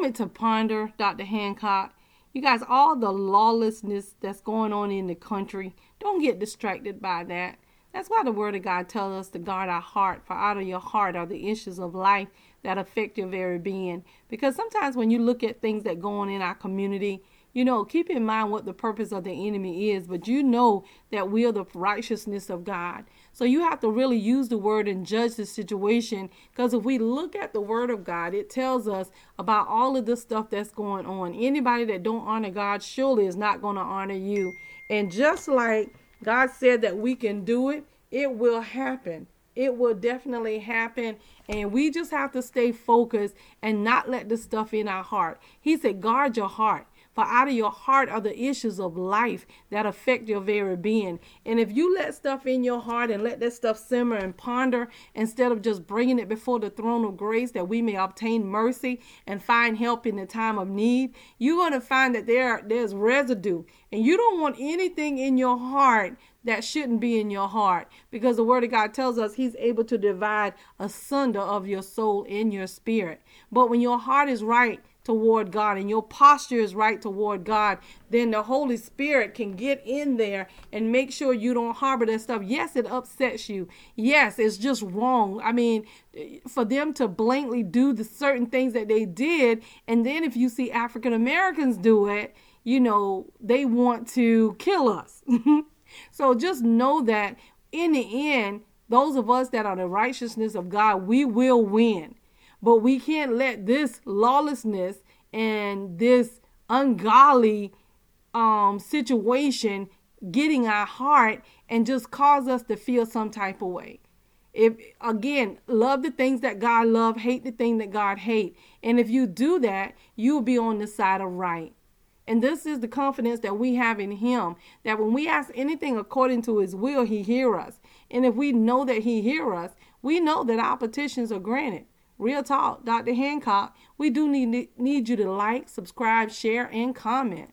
moment to ponder, Dr. Hancock. You guys, all the lawlessness that's going on in the country, don't get distracted by that. That's why the Word of God tells us to guard our heart, for out of your heart are the issues of life that affect your very being. Because sometimes when you look at things that go on in our community, you know, keep in mind what the purpose of the enemy is, but you know that we are the righteousness of God. So you have to really use the word and judge the situation because if we look at the word of God, it tells us about all of the stuff that's going on. Anybody that don't honor God surely is not going to honor you. And just like God said that we can do it, it will happen. It will definitely happen. And we just have to stay focused and not let the stuff in our heart. He said, guard your heart. For out of your heart are the issues of life that affect your very being. And if you let stuff in your heart and let that stuff simmer and ponder instead of just bringing it before the throne of grace that we may obtain mercy and find help in the time of need, you're going to find that there there's residue. And you don't want anything in your heart that shouldn't be in your heart because the word of God tells us he's able to divide asunder of your soul in your spirit. But when your heart is right, toward God and your posture is right toward God, then the Holy Spirit can get in there and make sure you don't harbor that stuff. Yes, it upsets you. Yes, it's just wrong. I mean, for them to blankly do the certain things that they did, and then if you see African Americans do it, you know, they want to kill us. so just know that in the end, those of us that are the righteousness of God, we will win. But we can't let this lawlessness and this ungodly um, situation getting our heart and just cause us to feel some type of way. If again, love the things that God love, hate the thing that God hate. And if you do that, you'll be on the side of right. And this is the confidence that we have in him that when we ask anything according to his will, he hear us. And if we know that he hear us, we know that our petitions are granted. Real talk, Dr. Hancock. We do need need you to like, subscribe, share, and comment.